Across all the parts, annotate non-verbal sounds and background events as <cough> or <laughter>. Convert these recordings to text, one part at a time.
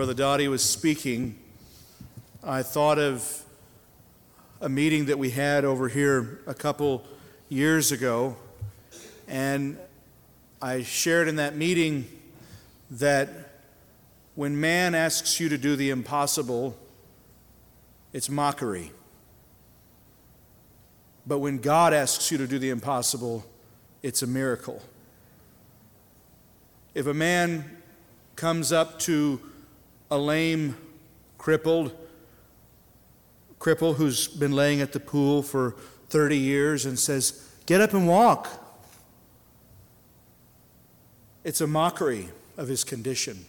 Brother Dottie was speaking, I thought of a meeting that we had over here a couple years ago, and I shared in that meeting that when man asks you to do the impossible, it's mockery. But when God asks you to do the impossible, it's a miracle. If a man comes up to a lame, crippled, cripple who's been laying at the pool for 30 years and says, Get up and walk. It's a mockery of his condition.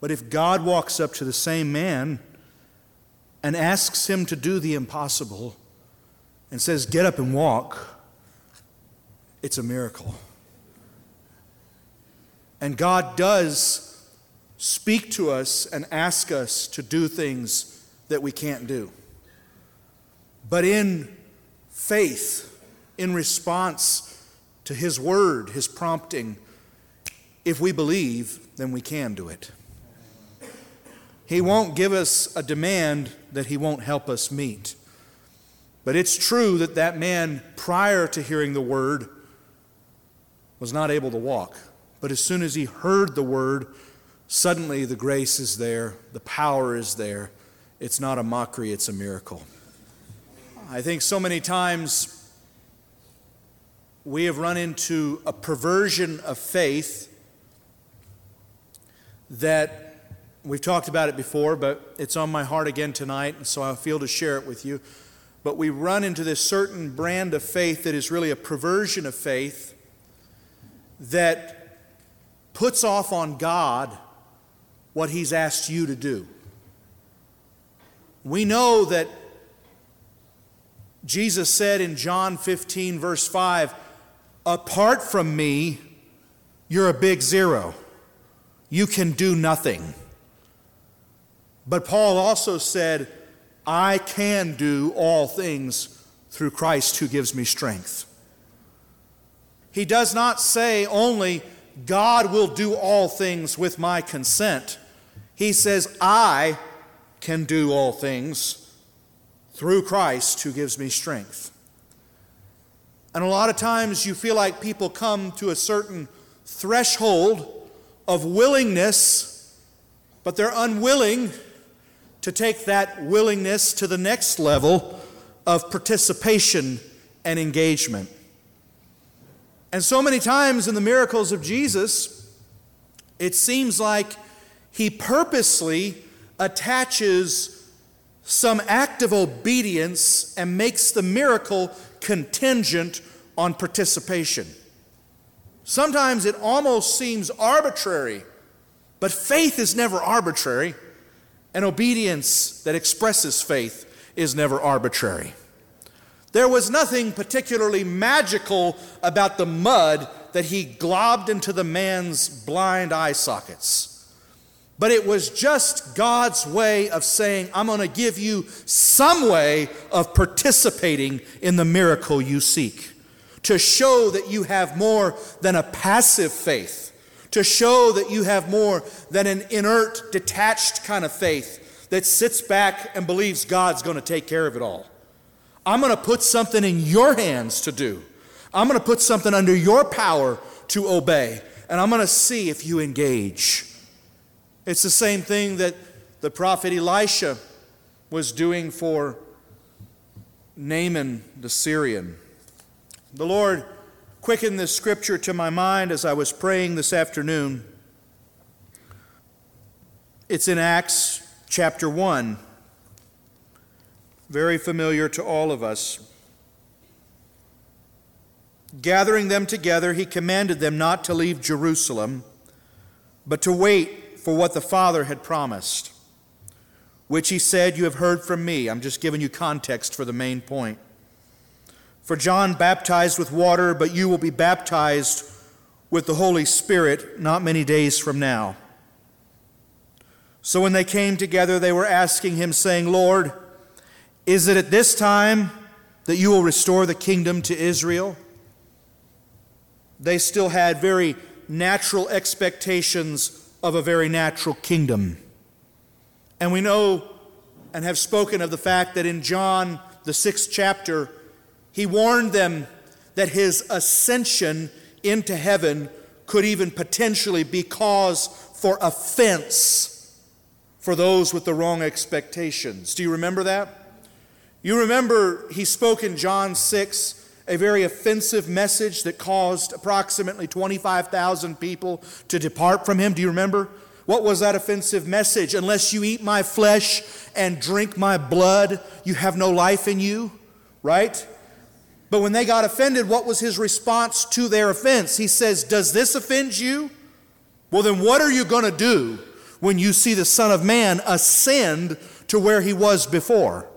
But if God walks up to the same man and asks him to do the impossible and says, Get up and walk, it's a miracle. And God does speak to us and ask us to do things that we can't do. But in faith, in response to His word, His prompting, if we believe, then we can do it. He won't give us a demand that He won't help us meet. But it's true that that man, prior to hearing the word, was not able to walk. But as soon as he heard the word, suddenly the grace is there, the power is there. It's not a mockery, it's a miracle. I think so many times we have run into a perversion of faith that we've talked about it before, but it's on my heart again tonight, and so I feel to share it with you. But we run into this certain brand of faith that is really a perversion of faith that puts off on God what He's asked you to do. We know that Jesus said in John 15, verse 5, Apart from me, you're a big zero. You can do nothing. But Paul also said, I can do all things through Christ who gives me strength. He does not say only, God will do all things with my consent. He says, I can do all things through Christ who gives me strength. And a lot of times you feel like people come to a certain threshold of willingness, but they're unwilling to take that willingness to the next level of participation and engagement. And so many times in the miracles of Jesus, it seems like he purposely attaches some act of obedience and makes the miracle contingent on participation. Sometimes it almost seems arbitrary, but faith is never arbitrary, and obedience that expresses faith is never arbitrary. There was nothing particularly magical about the mud that he globbed into the man's blind eye sockets. But it was just God's way of saying, I'm going to give you some way of participating in the miracle you seek. To show that you have more than a passive faith. To show that you have more than an inert, detached kind of faith that sits back and believes God's going to take care of it all. I'm going to put something in your hands to do. I'm going to put something under your power to obey. And I'm going to see if you engage. It's the same thing that the prophet Elisha was doing for Naaman the Syrian. The Lord quickened this scripture to my mind as I was praying this afternoon. It's in Acts chapter 1 very familiar to all of us. Gathering them together, he commanded them not to leave Jerusalem, but to wait for what the Father had promised, which he said, You have heard from me. I'm just giving you context for the main point. For John baptized with water, but you will be baptized with the Holy Spirit not many days from now. So when they came together, they were asking him, saying, Lord, is it at this time that you will restore the kingdom to Israel? They still had very natural expectations of a very natural kingdom. And we know and have spoken of the fact that in John, the sixth chapter, he warned them that his ascension into heaven could even potentially be cause for offense for those with the wrong expectations. Do you remember that? You remember he spoke in John 6 a very offensive message that caused approximately 25,000 people to depart from him. Do you remember? What was that offensive message? Unless you eat my flesh and drink my blood, you have no life in you, right? But when they got offended, what was his response to their offense? He says, Does this offend you? Well, then what are you going to do when you see the Son of Man ascend to where he was before?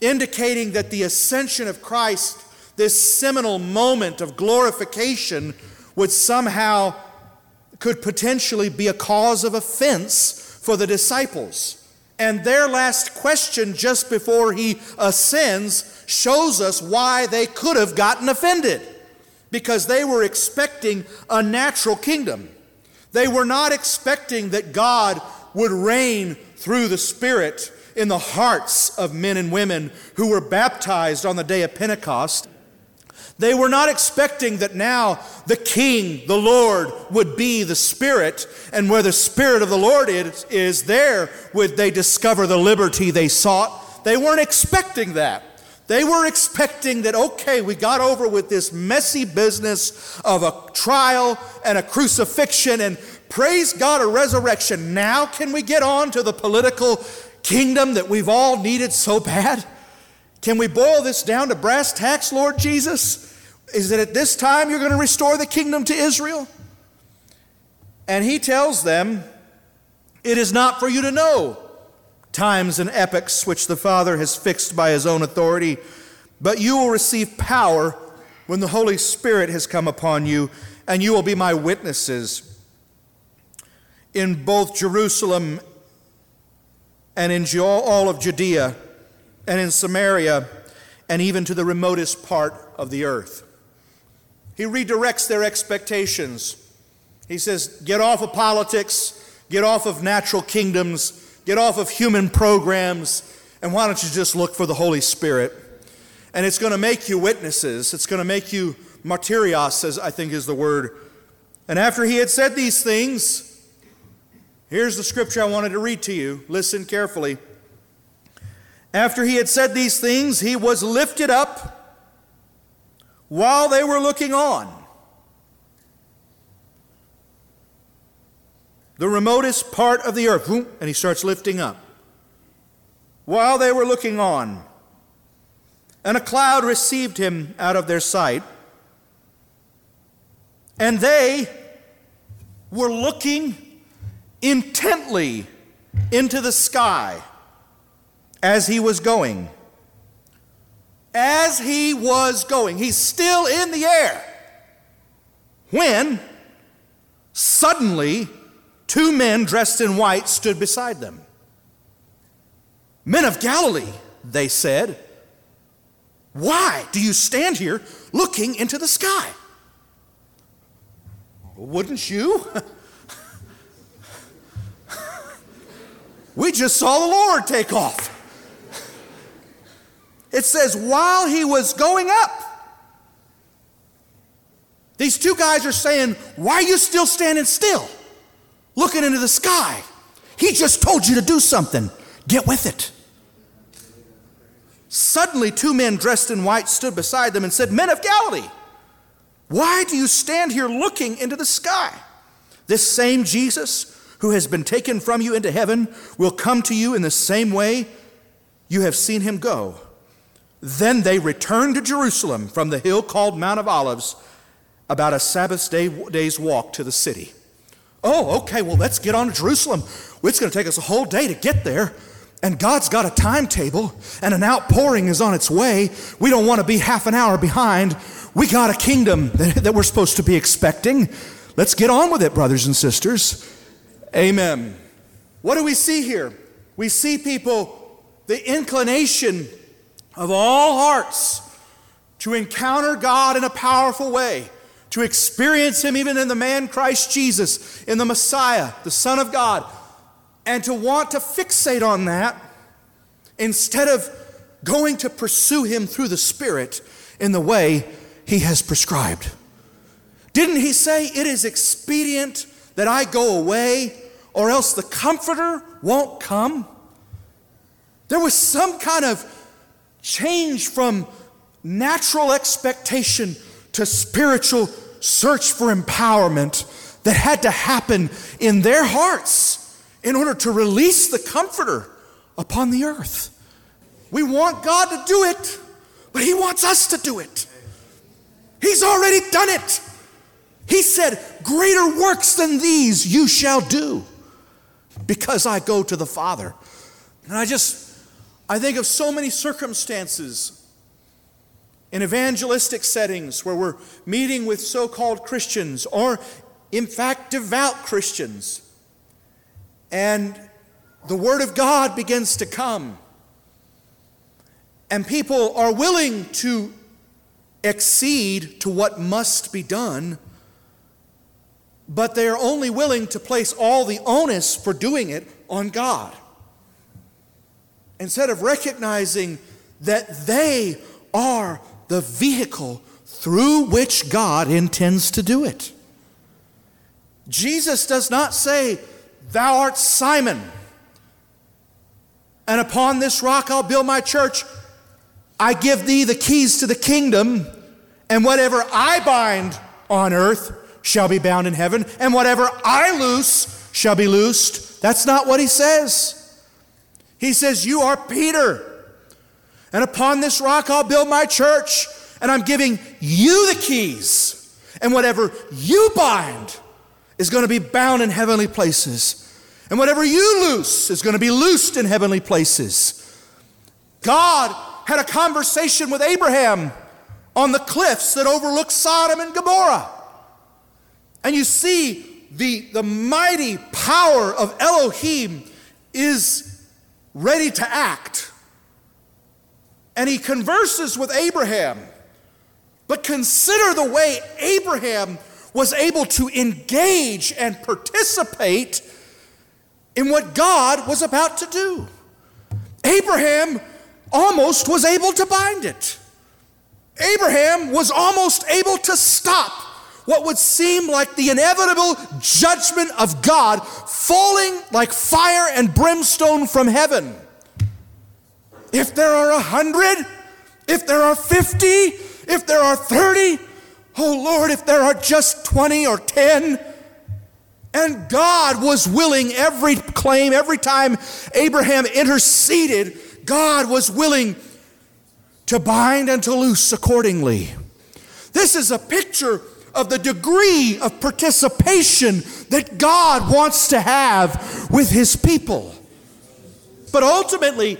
Indicating that the ascension of Christ, this seminal moment of glorification, would somehow could potentially be a cause of offense for the disciples. And their last question just before he ascends shows us why they could have gotten offended. Because they were expecting a natural kingdom. They were not expecting that God would reign through the Spirit in the hearts of men and women who were baptized on the day of Pentecost. They were not expecting that now the King, the Lord, would be the Spirit, and where the Spirit of the Lord is, is, there would they discover the liberty they sought. They weren't expecting that. They were expecting that, okay, we got over with this messy business of a trial and a crucifixion, and praise God, a resurrection. Now, can we get on to the political kingdom that we've all needed so bad? Can we boil this down to brass tacks, Lord Jesus? Is it at this time you're going to restore the kingdom to Israel? And he tells them, It is not for you to know times and epochs which the Father has fixed by his own authority, but you will receive power when the Holy Spirit has come upon you, and you will be my witnesses in both Jerusalem and in all of Judea and in Samaria and even to the remotest part of the earth. He redirects their expectations. He says, Get off of politics, get off of natural kingdoms, get off of human programs, and why don't you just look for the Holy Spirit? And it's going to make you witnesses. It's going to make you martyrios, as I think is the word. And after he had said these things, here's the scripture I wanted to read to you. Listen carefully. After he had said these things, he was lifted up while they were looking on. The remotest part of the earth, and he starts lifting up. While they were looking on, and a cloud received him out of their sight, and they were looking intently into the sky as he was going as he was going. He's still in the air. When suddenly two men dressed in white stood beside them. Men of Galilee, they said, why do you stand here looking into the sky? Wouldn't you? <laughs> we just saw the Lord take off. It says, while he was going up. These two guys are saying, Why are you still standing still? Looking into the sky. He just told you to do something. Get with it. Suddenly, two men dressed in white stood beside them and said, Men of Galilee, why do you stand here looking into the sky? This same Jesus who has been taken from you into heaven will come to you in the same way you have seen him go. Then they returned to Jerusalem from the hill called Mount of Olives, about a Sabbath day, day's walk to the city. Oh, okay, well, let's get on to Jerusalem. It's going to take us a whole day to get there. And God's got a timetable, and an outpouring is on its way. We don't want to be half an hour behind. We got a kingdom that, <laughs> that we're supposed to be expecting. Let's get on with it, brothers and sisters. Amen. What do we see here? We see people, the inclination of all hearts to encounter God in a powerful way, to experience Him even in the man Christ Jesus, in the Messiah, the Son of God. and to want to fixate on that instead of going to pursue Him through the Spirit in the way He has prescribed. Didn't He say, It is expedient that I go away, or else the Comforter won't come? There was some kind of change from natural expectation to spiritual search for empowerment that had to happen in their hearts in order to release the Comforter upon the earth. We want God to do it, but He wants us to do it. He's already done it. He said, Greater works than these you shall do because I go to the Father. And I just, I think of so many circumstances in evangelistic settings where we're meeting with so called Christians or, in fact, devout Christians. And the Word of God begins to come. And people are willing to accede to what must be done, but they are only willing to place all the onus for doing it on God. Instead of recognizing that they are the vehicle through which God intends to do it. Jesus does not say, Thou art Simon, and upon this rock I'll build my church. I give thee the keys to the kingdom, and whatever I bind on earth shall be bound in heaven, and whatever I loose shall be loosed. That's not what he says. He says, You are Peter. And upon this rock I'll build my church, and I'm giving you the keys. And whatever you bind is going to be bound in heavenly places. And whatever you loose is going to be loosed in heavenly places. God had a conversation with Abraham on the cliffs that overlook Sodom and Gomorrah. And you see the, the mighty power of Elohim is ready to act and he converses with Abraham. But consider the way Abraham was able to engage and participate in what God was about to do. Abraham almost was able to bind it. Abraham was almost able to stop what would seem like the inevitable judgment of God falling like fire and brimstone from heaven if there are a hundred, if there are 50, if there are 30, oh Lord, if there are just 20 or 10. And God was willing every claim, every time Abraham interceded, God was willing to bind and to loose accordingly. This is a picture of the degree of participation that God wants to have with his people. But ultimately,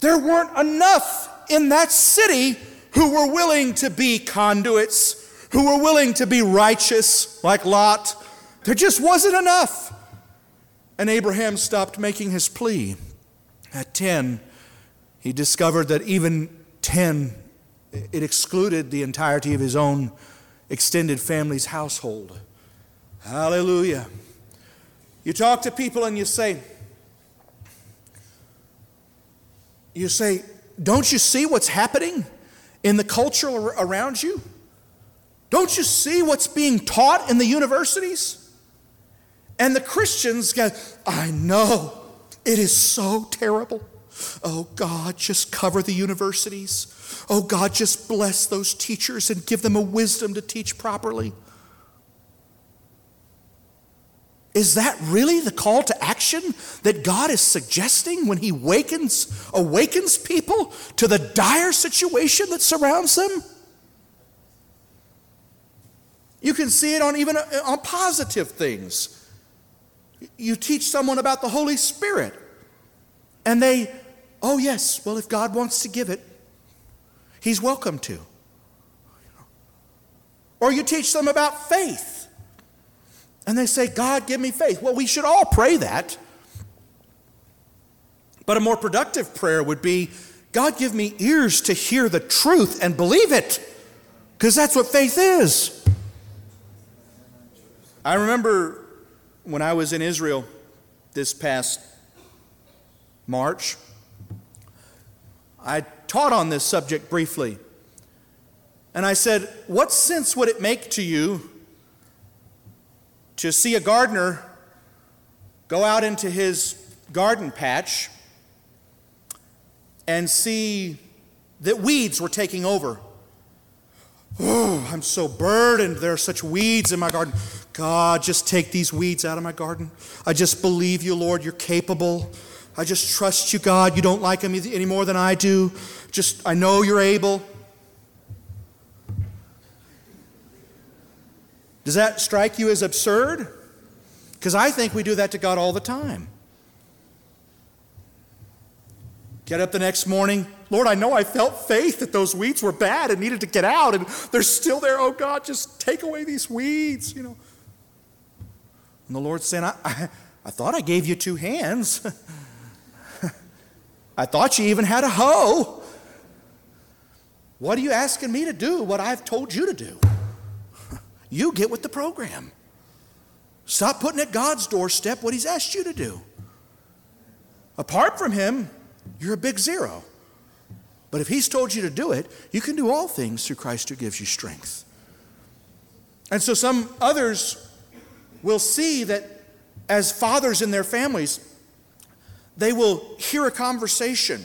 there weren't enough in that city who were willing to be conduits, who were willing to be righteous like Lot. There just wasn't enough. And Abraham stopped making his plea. At 10, he discovered that even 10, it excluded the entirety of his own extended family's household. Hallelujah. You talk to people and you say, You say, Don't you see what's happening in the culture around you? Don't you see what's being taught in the universities? And the Christians go, I know, it is so terrible. Oh God, just cover the universities. Oh God, just bless those teachers and give them a wisdom to teach properly. Is that really the call to action that God is suggesting when He wakens, awakens people to the dire situation that surrounds them? You can see it on even uh, on positive things. You teach someone about the Holy Spirit, and they, oh yes, well, if God wants to give it, He's welcome to. Or you teach them about faith and they say, God, give me faith. Well, we should all pray that. But a more productive prayer would be, God, give me ears to hear the truth and believe it, because that's what faith is. I remember when I was in Israel this past March. I taught on this subject briefly. And I said, What sense would it make to you to see a gardener go out into his garden patch and see that weeds were taking over? Oh, I'm so burdened. There are such weeds in my garden. God, just take these weeds out of my garden. I just believe you, Lord. You're capable. I just trust you, God. You don't like them any more than I do. Just, I know you're able. Does that strike you as absurd? Because I think we do that to God all the time. Get up the next morning. Lord, I know I felt faith that those weeds were bad and needed to get out, and they're still there. Oh God, just take away these weeds, you know. And the Lord's saying, I, I, I thought I gave you two hands. <laughs> I thought you even had a hoe. What are you asking me to do? What I've told you to do. <laughs> You get with the program. Stop putting at God's doorstep what He's asked you to do. Apart from Him, you're a big zero. But if He's told you to do it, you can do all things through Christ who gives you strength. And so some others will see that as fathers in their families, they will hear a conversation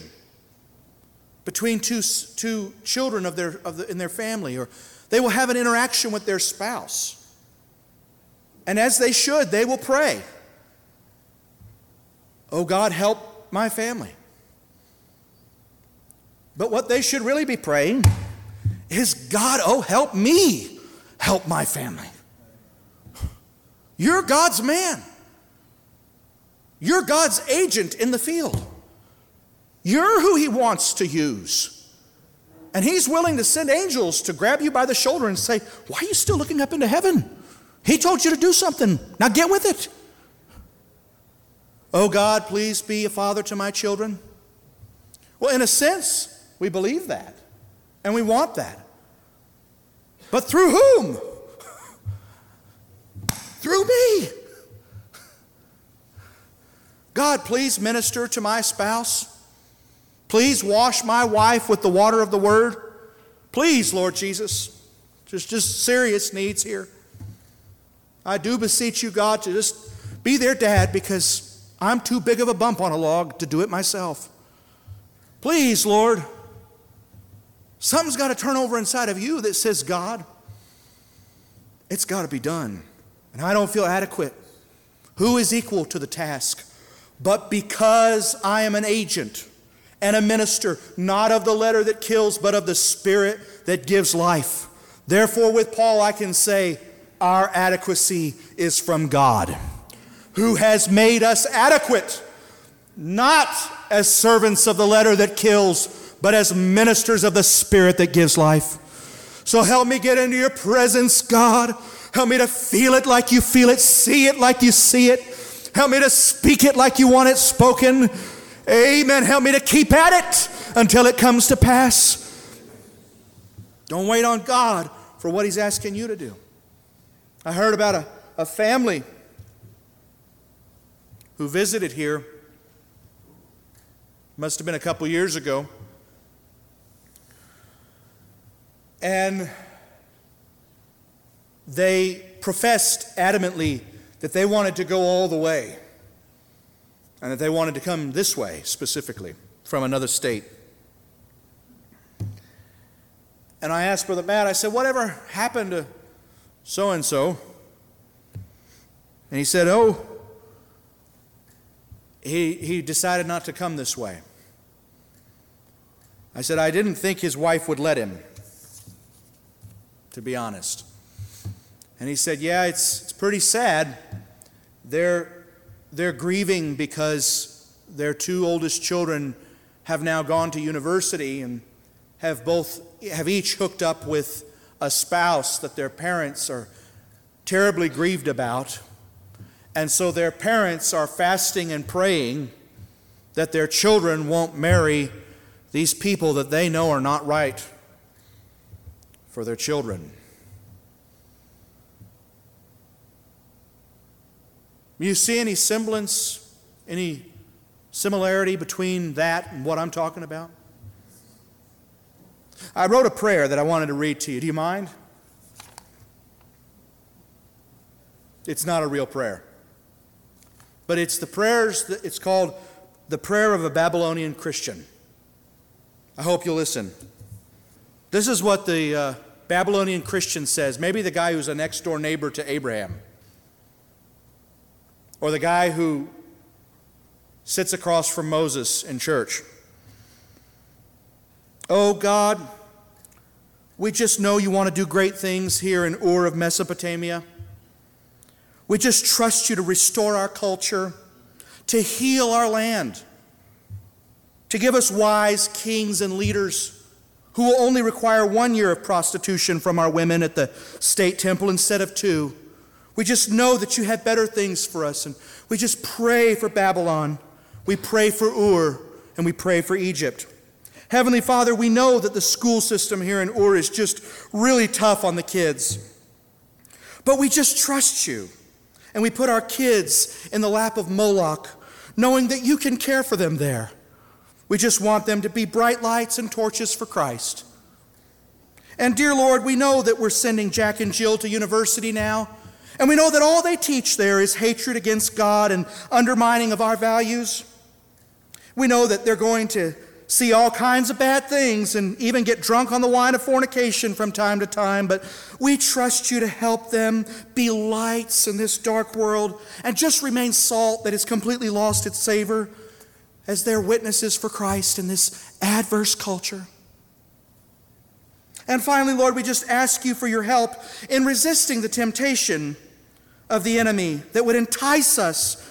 between two, two children of their, of the, in their family, or they will have an interaction with their spouse. And as they should, they will pray, Oh God, help my family. But what they should really be praying is, God, oh, help me help my family. You're God's man. You're God's agent in the field. You're who He wants to use. And He's willing to send angels to grab you by the shoulder and say, Why are you still looking up into heaven? He told you to do something. Now get with it. Oh God, please be a father to my children. Well, in a sense, we believe that and we want that. But through whom? <laughs> through me. God, please minister to my spouse. Please wash my wife with the water of the word. Please, Lord Jesus. Just, just serious needs here. I do beseech you, God, to just be their dad because I'm too big of a bump on a log to do it myself. Please, Lord. Something's got to turn over inside of you that says, God, it's got to be done. And I don't feel adequate. Who is equal to the task? But because I am an agent and a minister, not of the letter that kills, but of the spirit that gives life. Therefore, with Paul, I can say, our adequacy is from God, who has made us adequate, not as servants of the letter that kills, but as ministers of the spirit that gives life. So help me get into your presence, God. Help me to feel it like you feel it, see it like you see it Help me to speak it like you want it spoken. Amen. Help me to keep at it until it comes to pass. Don't wait on God for what He's asking you to do. I heard about a, a family who visited here, must have been a couple years ago. And they professed adamantly that they wanted to go all the way and that they wanted to come this way specifically from another state. And I asked Brother Matt, I said, whatever happened to so and so? And he said, oh, he, he decided not to come this way. I said, I didn't think his wife would let him, to be honest. And he said, Yeah, it's, it's pretty sad. They're, they're grieving because their two oldest children have now gone to university and have both have each hooked up with a spouse that their parents are terribly grieved about. And so their parents are fasting and praying that their children won't marry these people that they know are not right for their children. You see any semblance Any similarity between that and what I'm talking about? I wrote a prayer that I wanted to read to you. Do you mind? It's not a real prayer. But it's the prayers, that, it's called the prayer of a Babylonian Christian. I hope you'll listen. This is what the uh, Babylonian Christian says, maybe the guy who's a next door neighbor to Abraham, or the guy who sits across from Moses in church. Oh God, we just know you want to do great things here in Ur of Mesopotamia. We just trust you to restore our culture, to heal our land, to give us wise kings and leaders who will only require one year of prostitution from our women at the state temple instead of two. We just know that you have better things for us, and we just pray for Babylon. We pray for Ur, and we pray for Egypt. Heavenly Father, we know that the school system here in Ur is just really tough on the kids. But we just trust you. And we put our kids in the lap of Moloch, knowing that you can care for them there. We just want them to be bright lights and torches for Christ. And dear Lord, we know that we're sending Jack and Jill to university now. And we know that all they teach there is hatred against God and undermining of our values. We know that they're going to see all kinds of bad things and even get drunk on the wine of fornication from time to time, but we trust you to help them be lights in this dark world and just remain salt that has completely lost its savor as their witnesses for Christ in this adverse culture. And finally, Lord, we just ask you for your help in resisting the temptation of the enemy that would entice us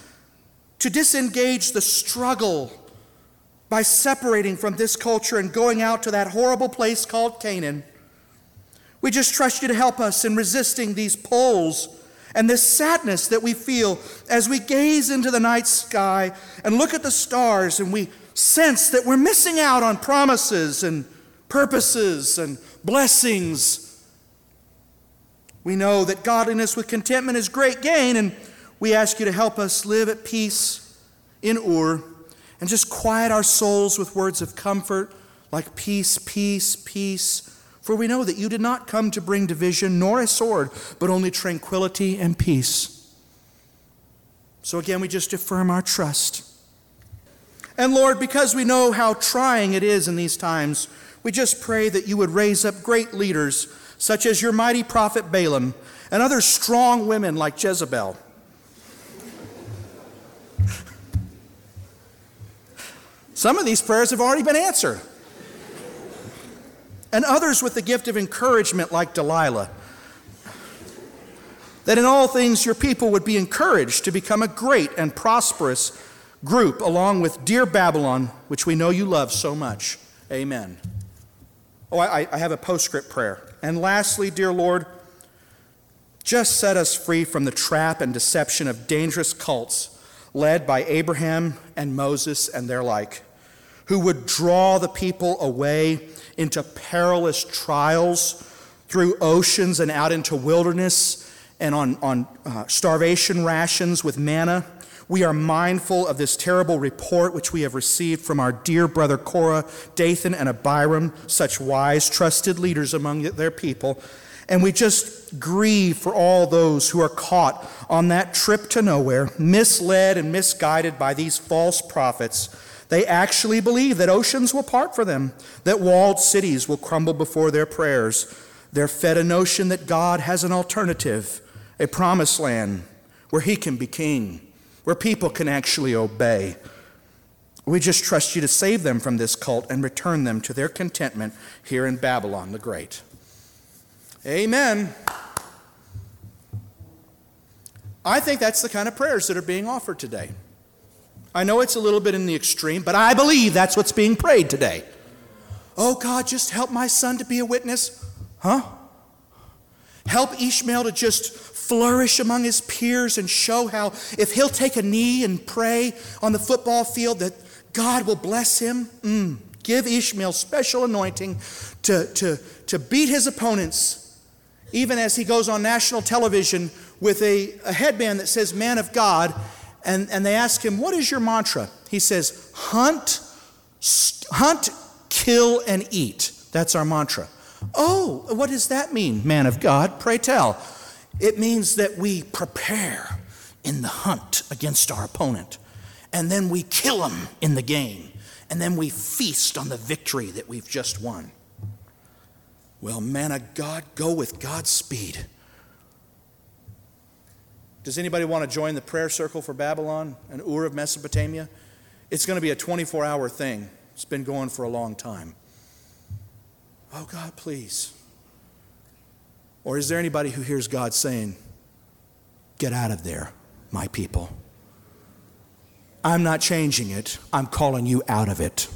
to disengage the struggle by separating from this culture and going out to that horrible place called Canaan. We just trust you to help us in resisting these pulls and this sadness that we feel as we gaze into the night sky and look at the stars and we sense that we're missing out on promises and purposes and blessings. We know that godliness with contentment is great gain, and we ask you to help us live at peace in Ur and just quiet our souls with words of comfort like peace, peace, peace. For we know that you did not come to bring division nor a sword, but only tranquility and peace. So again, we just affirm our trust. And Lord, because we know how trying it is in these times, we just pray that you would raise up great leaders, such as your mighty prophet Balaam and other strong women like Jezebel Some of these prayers have already been answered. And others with the gift of encouragement, like Delilah. That in all things your people would be encouraged to become a great and prosperous group, along with dear Babylon, which we know you love so much. Amen. Oh, I, I have a postscript prayer. And lastly, dear Lord, just set us free from the trap and deception of dangerous cults led by Abraham and Moses and their like who would draw the people away into perilous trials through oceans and out into wilderness and on, on uh, starvation rations with manna. We are mindful of this terrible report which we have received from our dear brother Korah, Dathan, and Abiram, such wise, trusted leaders among their people. And we just grieve for all those who are caught on that trip to nowhere, misled and misguided by these false prophets they actually believe that oceans will part for them, that walled cities will crumble before their prayers. They're fed a notion that God has an alternative, a promised land where He can be king, where people can actually obey. We just trust you to save them from this cult and return them to their contentment here in Babylon the Great. Amen. I think that's the kind of prayers that are being offered today. I know it's a little bit in the extreme, but I believe that's what's being prayed today. Oh God, just help my son to be a witness. Huh? Help Ishmael to just flourish among his peers and show how if he'll take a knee and pray on the football field that God will bless him. Mm. Give Ishmael special anointing to, to, to beat his opponents, even as he goes on national television with a, a headband that says man of God and, and they ask him, What is your mantra? He says, Hunt, st- hunt, kill, and eat. That's our mantra. Oh, what does that mean, man of God? Pray tell. It means that we prepare in the hunt against our opponent, and then we kill him in the game, and then we feast on the victory that we've just won. Well, man of God, go with God's speed. Does anybody want to join the prayer circle for Babylon and Ur of Mesopotamia? It's going to be a 24 hour thing. It's been going for a long time. Oh, God, please. Or is there anybody who hears God saying, Get out of there, my people? I'm not changing it, I'm calling you out of it.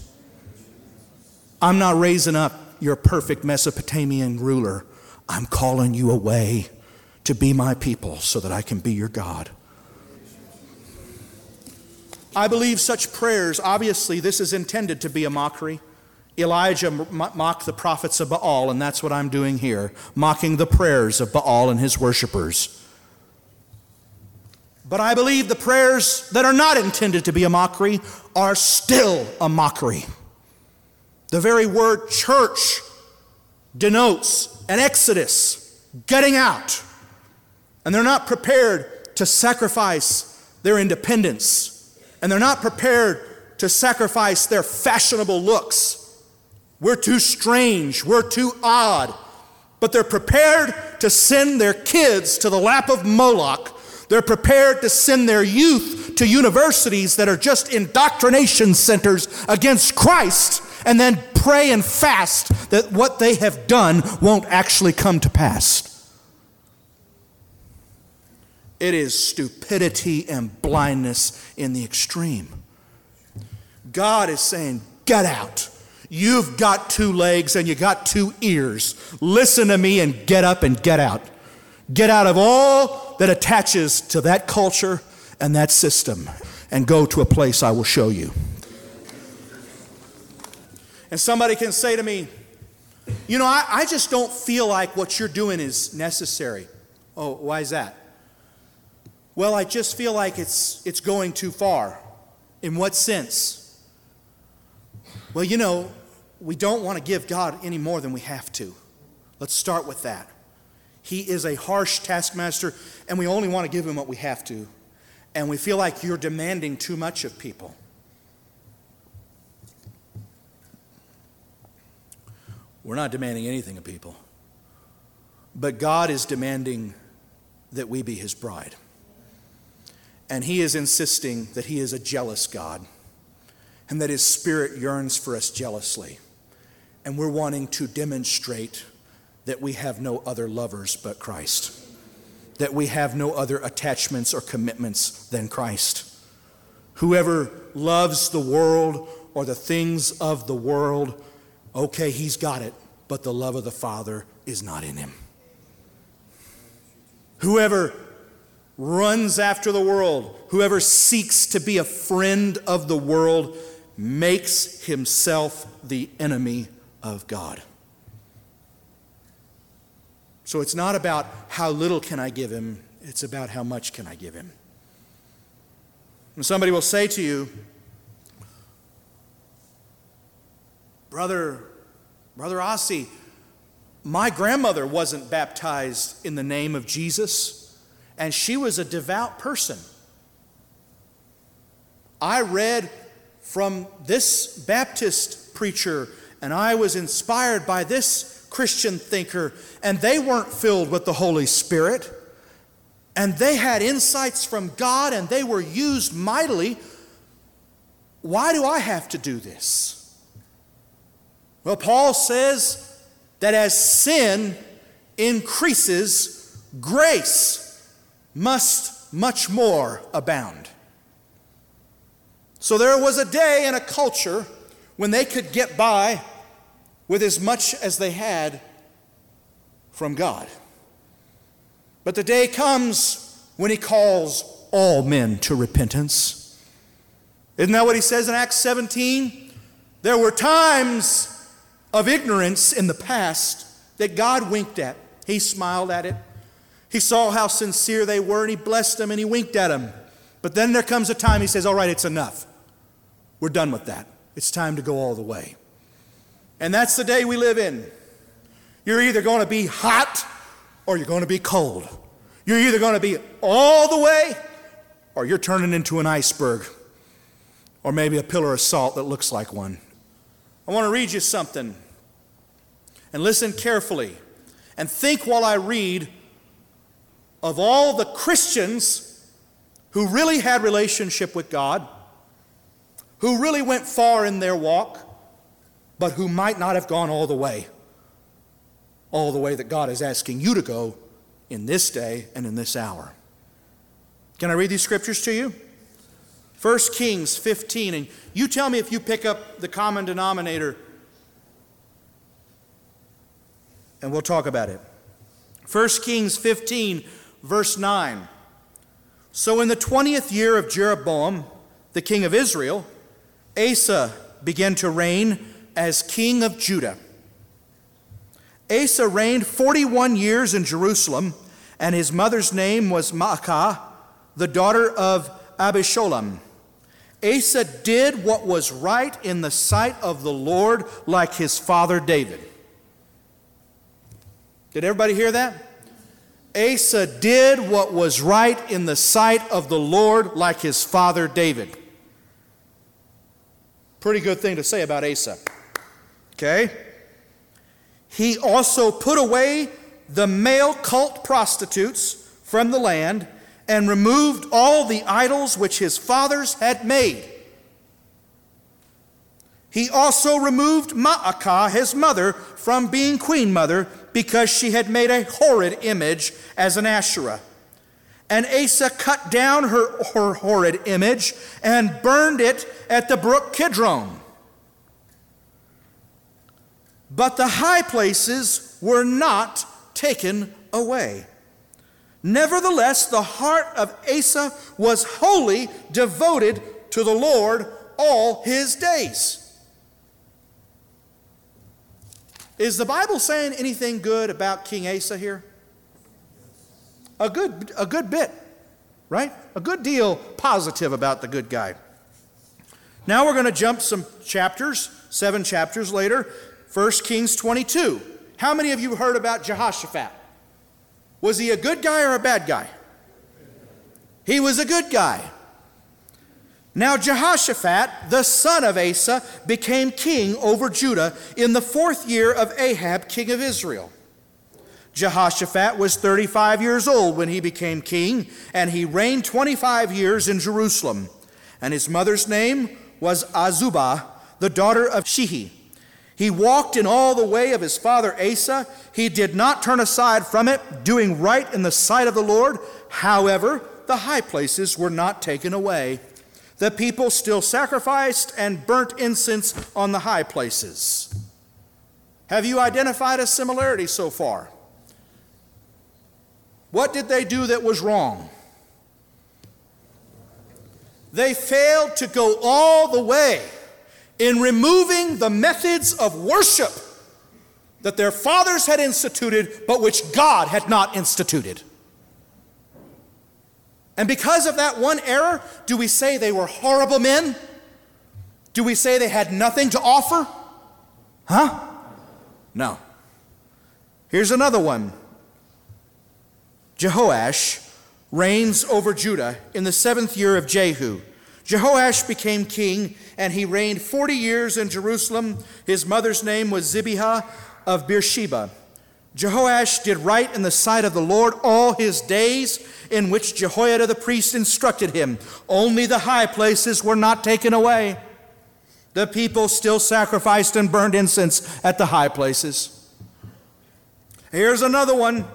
I'm not raising up your perfect Mesopotamian ruler. I'm calling you away to be my people so that I can be your God. I believe such prayers, obviously, this is intended to be a mockery. Elijah mocked the prophets of Baal, and that's what I'm doing here, mocking the prayers of Baal and his worshippers. But I believe the prayers that are not intended to be a mockery are still a mockery. The very word church denotes an exodus, getting out. And they're not prepared to sacrifice their independence. And they're not prepared to sacrifice their fashionable looks we're too strange. We're too odd. But they're prepared to send their kids to the lap of Moloch. They're prepared to send their youth to universities that are just indoctrination centers against Christ and then pray and fast that what they have done won't actually come to pass. It is stupidity and blindness in the extreme. God is saying, Get out. You've got two legs and you got two ears. Listen to me and get up and get out. Get out of all that attaches to that culture and that system and go to a place I will show you. And somebody can say to me, You know, I, I just don't feel like what you're doing is necessary. Oh, why is that? Well, I just feel like it's, it's going too far. In what sense? Well, you know, we don't want to give God any more than we have to. Let's start with that. He is a harsh taskmaster, and we only want to give him what we have to. And we feel like you're demanding too much of people. We're not demanding anything of people. But God is demanding that we be his bride. And he is insisting that he is a jealous God and that his spirit yearns for us jealously. And we're wanting to demonstrate that we have no other lovers but Christ, that we have no other attachments or commitments than Christ. Whoever loves the world or the things of the world, okay, he's got it, but the love of the Father is not in him. Whoever runs after the world, whoever seeks to be a friend of the world, makes himself the enemy of God. So it's not about how little can I give him, it's about how much can I give him. And somebody will say to you, Brother, Brother Asi, my grandmother wasn't baptized in the name of Jesus, and she was a devout person. I read from this Baptist preacher, and I was inspired by this Christian thinker, and they weren't filled with the Holy Spirit. And they had insights from God, and they were used mightily. Why do I have to do this? Well, Paul says that as sin increases, grace must much more abound. So there was a day and a culture when they could get by with as much as they had from God. But the day comes when he calls all men to repentance. Isn't that what he says in Acts 17? There were times of ignorance in the past that God winked at. He smiled at it. He saw how sincere they were and he blessed them and he winked at them. But then there comes a time he says, All right, it's enough. We're done with that. It's time to go all the way. And that's the day we live in. You're either going to be hot or you're going to be cold. You're either going to be all the way or you're turning into an iceberg or maybe a pillar of salt that looks like one. I want to read you something and listen carefully and think while I read of all the Christians who really had relationship with God, who really went far in their walk, but who might not have gone all the way, all the way that God is asking you to go in this day and in this hour. Can I read these scriptures to you? 1 Kings 15, and you tell me if you pick up the common denominator, and we'll talk about it. 1 Kings 15, verse 9. So in the 20th year of Jeroboam, the king of Israel, Asa began to reign as king of Judah. Asa reigned 41 years in Jerusalem, and his mother's name was Maacah, the daughter of Abishalom. Asa did what was right in the sight of the Lord, like his father David. Did everybody hear that? Asa did what was right in the sight of the Lord, like his father David. Pretty good thing to say about Asa. Okay? He also put away the male cult prostitutes from the land and removed all the idols which his fathers had made. He also removed Maacah, his mother, from being queen mother because she had made a horrid image as an Asherah. And Asa cut down her, her horrid image and burned it at the brook Kidron. But the high places were not taken away. Nevertheless, the heart of Asa was wholly devoted to the Lord all his days. Is the Bible saying anything good about King Asa here? A good, a good bit, right? A good deal positive about the good guy. Now we're going to jump some chapters, seven chapters later, 1 Kings 22. How many of you heard about Jehoshaphat? Was he a good guy or a bad guy? He was a good guy. Now, Jehoshaphat, the son of Asa, became king over Judah in the fourth year of Ahab, king of Israel. Jehoshaphat was 35 years old when he became king, and he reigned 25 years in Jerusalem. And his mother's name was Azubah, the daughter of Shilhi. He walked in all the way of his father Asa. He did not turn aside from it, doing right in the sight of the Lord. However, the high places were not taken away. The people still sacrificed and burnt incense on the high places. Have you identified a similarity so far? What did they do that was wrong? They failed to go all the way in removing the methods of worship that their fathers had instituted, but which God had not instituted. And because of that one error, do we say they were horrible men? Do we say they had nothing to offer? Huh? No. Here's another one Jehoash reigns over Judah in the seventh year of Jehu. Jehoash became king, and he reigned 40 years in Jerusalem. His mother's name was Zibiah of Beersheba. Jehoash did right in the sight of the Lord all his days, in which Jehoiada the priest instructed him. Only the high places were not taken away. The people still sacrificed and burned incense at the high places. Here's another one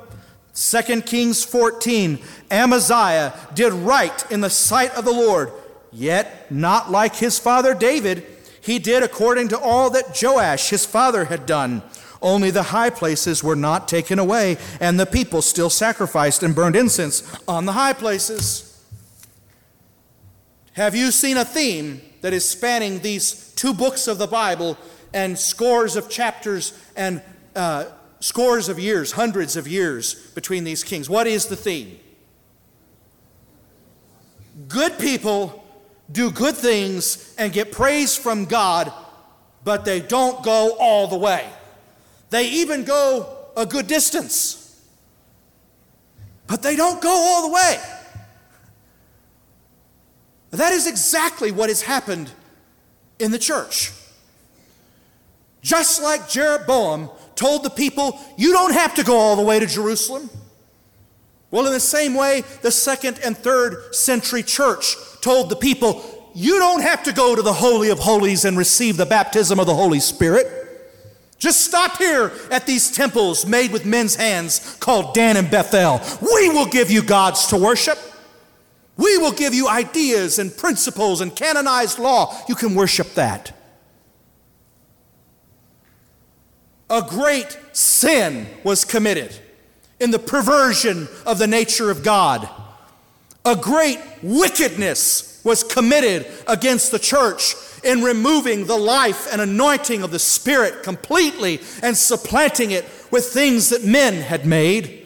2 Kings 14 Amaziah did right in the sight of the Lord, yet not like his father David. He did according to all that Joash his father had done. Only the high places were not taken away, and the people still sacrificed and burned incense on the high places. Have you seen a theme that is spanning these two books of the Bible and scores of chapters and uh, scores of years, hundreds of years between these kings. What is the theme? Good people do good things and get praise from God, but they don't go all the way. They even go a good distance, but they don't go all the way. That is exactly what has happened in the church. Just like Jeroboam told the people, You don't have to go all the way to Jerusalem. Well, in the same way, the second and third century church told the people, You don't have to go to the Holy of Holies and receive the baptism of the Holy Spirit. Just stop here at these temples made with men's hands called Dan and Bethel. We will give you gods to worship. We will give you ideas and principles and canonized law. You can worship that. A great sin was committed in the perversion of the nature of God. A great wickedness was committed against the church in removing the life and anointing of the Spirit completely and supplanting it with things that men had made.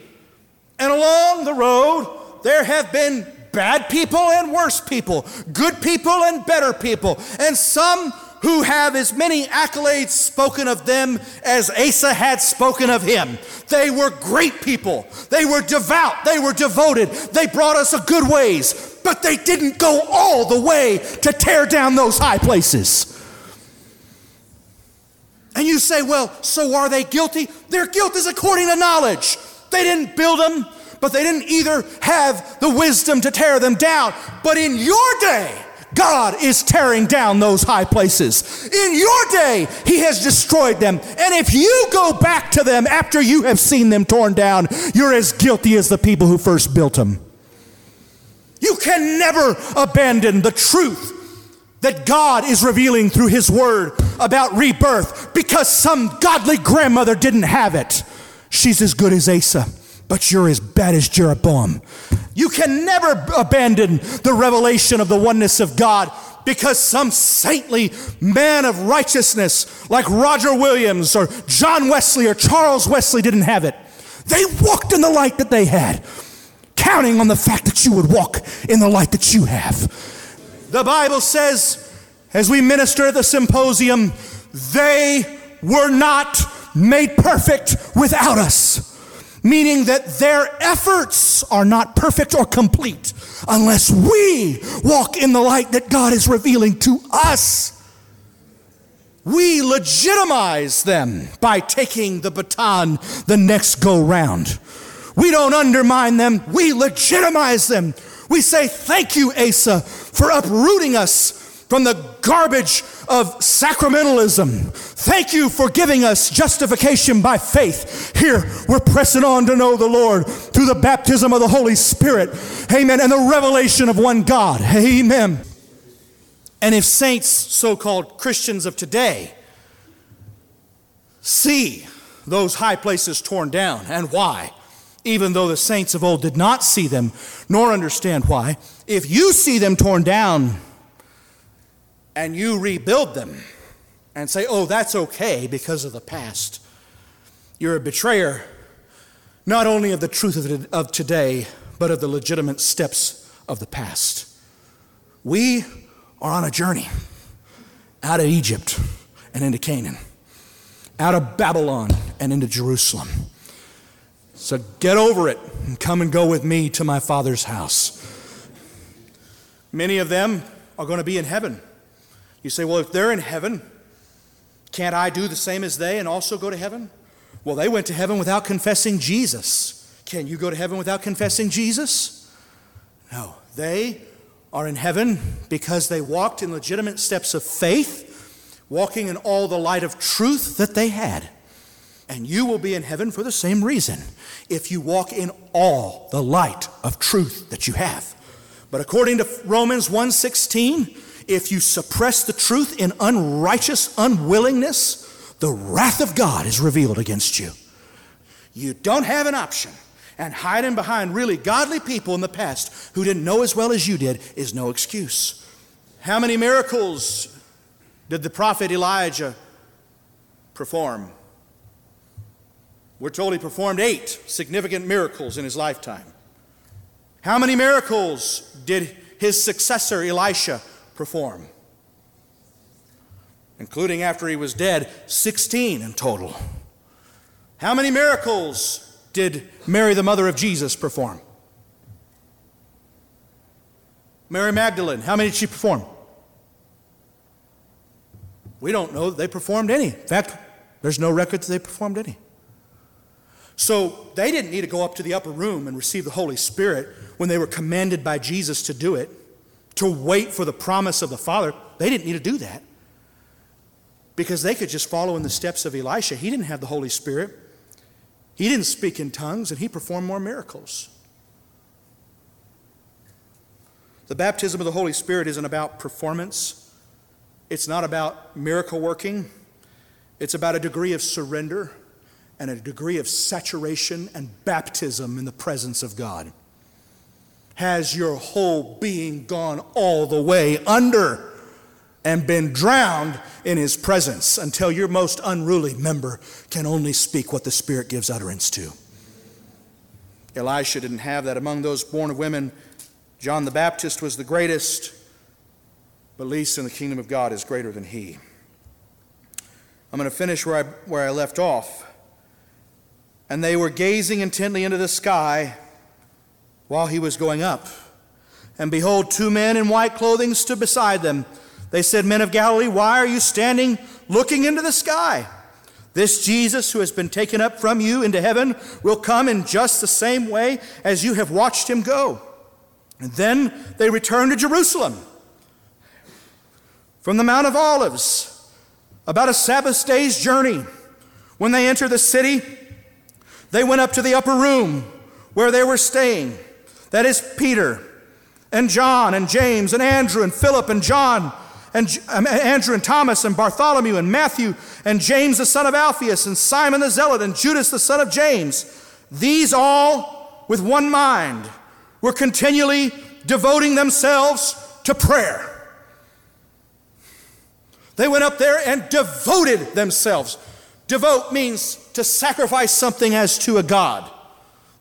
And along the road, there have been bad people and worse people, good people and better people, and some who have as many accolades spoken of them as Asa had spoken of him. They were great people. They were devout. They were devoted. They brought us a good ways, but they didn't go all the way to tear down those high places. And you say, well, so are they guilty? Their guilt is according to knowledge. They didn't build them, but they didn't either have the wisdom to tear them down. But in your day, God is tearing down those high places. In your day, He has destroyed them. And if you go back to them after you have seen them torn down, you're as guilty as the people who first built them. You can never abandon the truth that God is revealing through His Word about rebirth because some godly grandmother didn't have it. She's as good as Asa but you're as bad as Jeroboam. You can never abandon the revelation of the oneness of God because some saintly man of righteousness like Roger Williams or John Wesley or Charles Wesley didn't have it. They walked in the light that they had, counting on the fact that you would walk in the light that you have. The Bible says, as we minister at the symposium, they were not made perfect without us meaning that their efforts are not perfect or complete unless we walk in the light that God is revealing to us. We legitimize them by taking the baton the next go round. We don't undermine them, we legitimize them. We say, Thank you, Asa, for uprooting us from the garbage of sacramentalism. Thank you for giving us justification by faith. Here, we're pressing on to know the Lord through the baptism of the Holy Spirit. Amen. And the revelation of one God. Amen. And if saints, so called Christians of today, see those high places torn down and why, even though the saints of old did not see them nor understand why, if you see them torn down, and you rebuild them and say, oh, that's okay because of the past, you're a betrayer not only of the truth of, today, but of the legitimate steps of the past. We are on a journey out of Egypt and into Canaan, out of Babylon and into Jerusalem. So get over it and come and go with me to my Father's house. Many of them are going to be in heaven. You say, well, if they're in heaven, can't I do the same as they and also go to heaven? Well, they went to heaven without confessing Jesus. Can you go to heaven without confessing Jesus? No. They are in heaven because they walked in legitimate steps of faith, walking in all the light of truth that they had. And you will be in heaven for the same reason if you walk in all the light of truth that you have. But according to Romans 1:16, if you suppress the truth in unrighteous unwillingness, the wrath of God is revealed against you. You don't have an option. And hiding behind really godly people in the past who didn't know as well as you did is no excuse. How many miracles did the prophet Elijah perform? We're told he performed eight significant miracles in his lifetime. How many miracles did his successor, Elisha, perform? Including after he was dead, 16 in total. How many miracles did Mary, the mother of Jesus, perform? Mary Magdalene, how many did she perform? We don't know that they performed any. In fact, there's no record that they performed any. So they didn't need to go up to the upper room and receive the Holy Spirit when they were commanded by Jesus to do it, to wait for the promise of the Father. They didn't need to do that because they could just follow in the steps of Elisha. He didn't have the Holy Spirit, he didn't speak in tongues, and he performed more miracles. The baptism of the Holy Spirit isn't about performance, it's not about miracle working, it's about a degree of surrender and a degree of saturation and baptism in the presence of God. Has your whole being gone all the way under and been drowned in His presence until your most unruly member can only speak what the Spirit gives utterance to? Elisha didn't have that. Among those born of women, John the Baptist was the greatest, but least in the kingdom of God is greater than he. I'm going to finish where I, where I left off. And they were gazing intently into the sky while he was going up. And behold, two men in white clothing stood beside them. They said, Men of Galilee, why are you standing looking into the sky? This Jesus who has been taken up from you into heaven will come in just the same way as you have watched him go. And then they returned to Jerusalem from the Mount of Olives, about a Sabbath day's journey. When they entered the city, they went up to the upper room where they were staying. That is Peter and John and James and Andrew and Philip and John and um, Andrew and Thomas and Bartholomew and Matthew and James the son of Alphaeus and Simon the Zealot and Judas the son of James. These all with one mind were continually devoting themselves to prayer. They went up there and devoted themselves. Devote means to sacrifice something as to a God.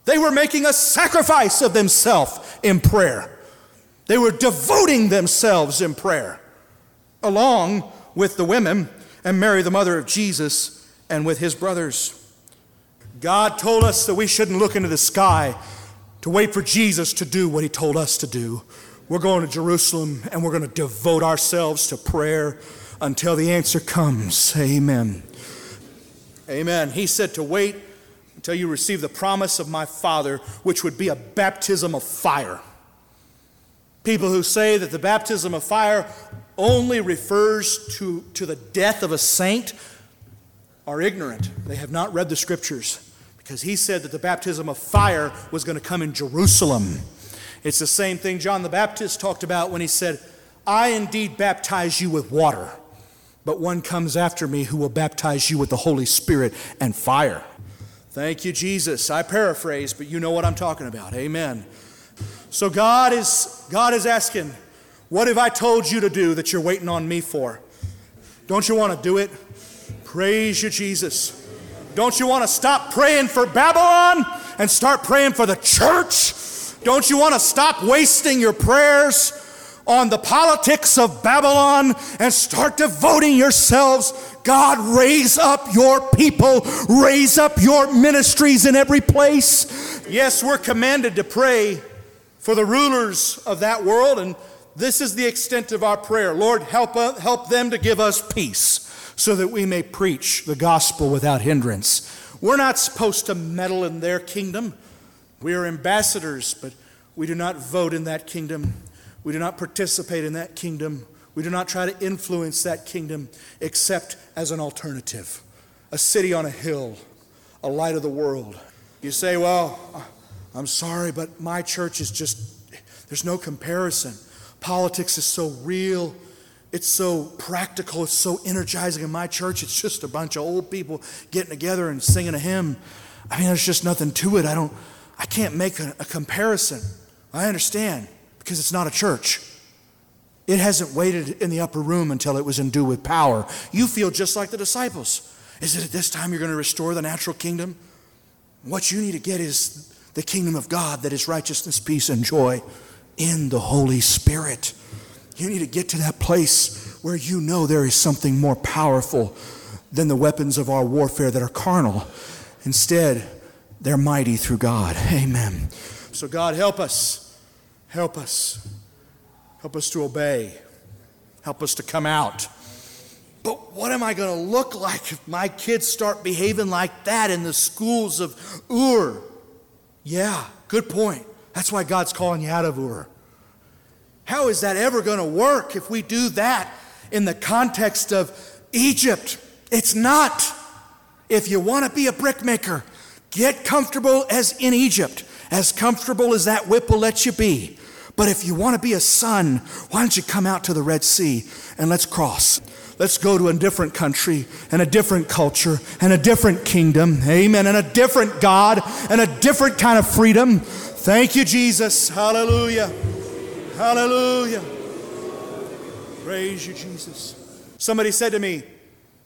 They were making a sacrifice of themselves in prayer. They were devoting themselves in prayer, along with the women and Mary, the mother of Jesus, and with his brothers. God told us that we shouldn't look into the sky to wait for Jesus to do what he told us to do. We're going to Jerusalem and we're going to devote ourselves to prayer until the answer comes. Amen. Amen. He said to wait until you receive the promise of my Father, which would be a baptism of fire. People who say that the baptism of fire only refers to, to the death of a saint are ignorant. They have not read the scriptures because he said that the baptism of fire was going to come in Jerusalem. It's the same thing John the Baptist talked about when he said, I indeed baptize you with water. But one comes after me who will baptize you with the Holy Spirit and fire. Thank you, Jesus. I paraphrase, but you know what I'm talking about. Amen. So God is God is asking, what have I told you to do that you're waiting on me for? Don't you want to do it? Praise you, Jesus. Don't you want to stop praying for Babylon and start praying for the church? Don't you want to stop wasting your prayers on the politics of Babylon and start devoting yourselves. God, raise up your people, raise up your ministries in every place. Yes, we're commanded to pray for the rulers of that world, and this is the extent of our prayer. Lord, help, uh, help them to give us peace so that we may preach the gospel without hindrance. We're not supposed to meddle in their kingdom. We are ambassadors, but we do not vote in that kingdom. We do not participate in that kingdom. We do not try to influence that kingdom except as an alternative, a city on a hill, a light of the world. You say, Well, I'm sorry, but my church is just, there's no comparison. Politics is so real, it's so practical, it's so energizing. In my church, it's just a bunch of old people getting together and singing a hymn. I mean, there's just nothing to it. I don't, I can't make a, a comparison. I understand because it's not a church. It hasn't waited in the upper room until it was endued with power. You feel just like the disciples. Is it at this time you're going to restore the natural kingdom? What you need to get is the kingdom of God that is righteousness, peace, and joy in the Holy Spirit. You need to get to that place where you know there is something more powerful than the weapons of our warfare that are carnal. Instead, they're mighty through God. Amen. So, God, help us. Help us. Help us to obey. Help us to come out. But what am I going to look like if my kids start behaving like that in the schools of Ur? Yeah, good point. That's why God's calling you out of Ur. How is that ever going to work if we do that in the context of Egypt? It's not. If you want to be a brickmaker, get comfortable as in Egypt, as comfortable as that whip will let you be. But if you want to be a son, why don't you come out to the Red Sea and let's cross? Let's go to a different country and a different culture and a different kingdom. Amen. And a different God and a different kind of freedom. Thank you, Jesus. Hallelujah. Hallelujah. Praise you, Jesus. Somebody said to me,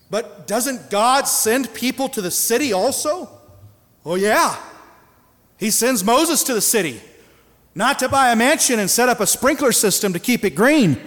but doesn't God send people to the city also? Oh, yeah. He sends Moses to the city, not to buy a mansion and set up a sprinkler system to keep it green,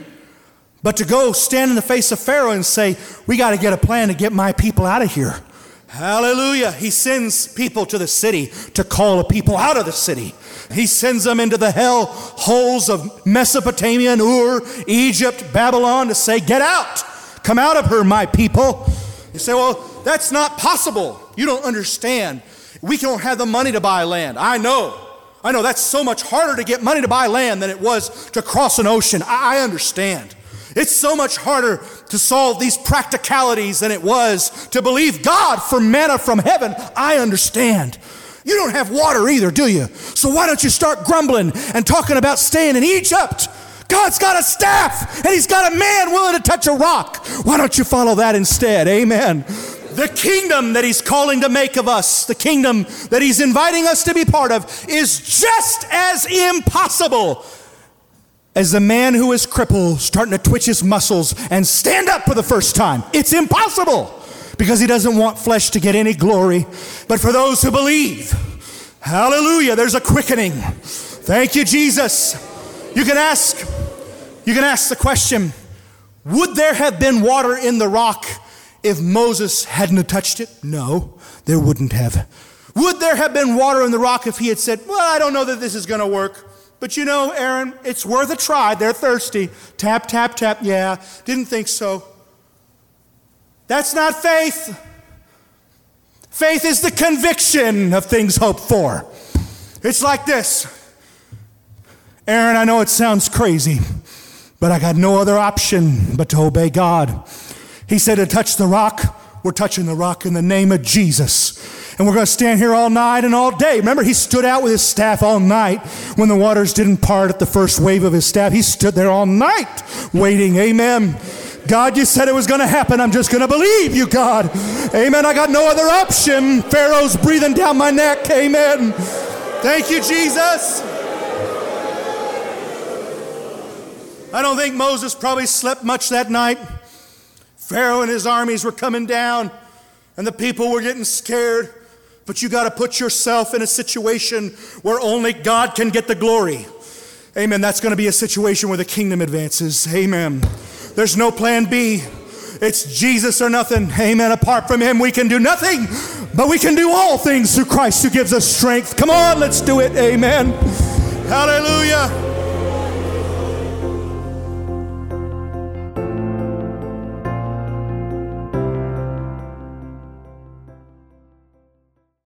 but to go stand in the face of Pharaoh and say, We got to get a plan to get my people out of here. Hallelujah. He sends people to the city to call a people out of the city. He sends them into the hell holes of Mesopotamia and Ur, Egypt, Babylon to say, Get out. Come out of her, my people. You say, Well, that's not possible. You don't understand. We don't have the money to buy land. I know. I know that's so much harder to get money to buy land than it was to cross an ocean. I understand. It's so much harder to solve these practicalities than it was to believe God for manna from heaven. I understand. You don't have water either, do you? So why don't you start grumbling and talking about staying in Egypt? God's got a staff and He's got a man willing to touch a rock. Why don't you follow that instead? Amen. The kingdom that He's calling to make of us, the kingdom that He's inviting us to be part of, is just as impossible as the man who is crippled starting to twitch his muscles and stand up for the first time. It's impossible because he doesn't want flesh to get any glory. But for those who believe, hallelujah, there's a quickening. Thank you, Jesus. You can ask, you can ask the question, would there have been water in the rock if Moses hadn't touched it? No, there wouldn't have. Would there have been water in the rock if he had said, Well, I don't know that this is going to work? But you know, Aaron, it's worth a try. They're thirsty. Tap, tap, tap. Yeah, didn't think so. That's not faith. Faith is the conviction of things hoped for. It's like this Aaron, I know it sounds crazy, but I got no other option but to obey God. He said to touch the rock. We're touching the rock in the name of Jesus and we're going to stand here all night and all day. Remember, he stood out with his staff all night when the waters didn't part at the first wave of his staff. He stood there all night waiting. Amen. God, you said it was going to happen. I'm just going to believe you, God. Amen. I got no other option. Pharaoh's breathing down my neck. Amen. Thank you, Jesus. I don't think Moses probably slept much that night. Pharaoh and his armies were coming down, and the people were getting scared. But you got to put yourself in a situation where only God can get the glory. Amen. That's going to be a situation where the kingdom advances. Amen. There's no plan B. It's Jesus or nothing. Amen. Apart from Him, we can do nothing, but we can do all things through Christ who gives us strength. Come on, let's do it. Amen. Hallelujah.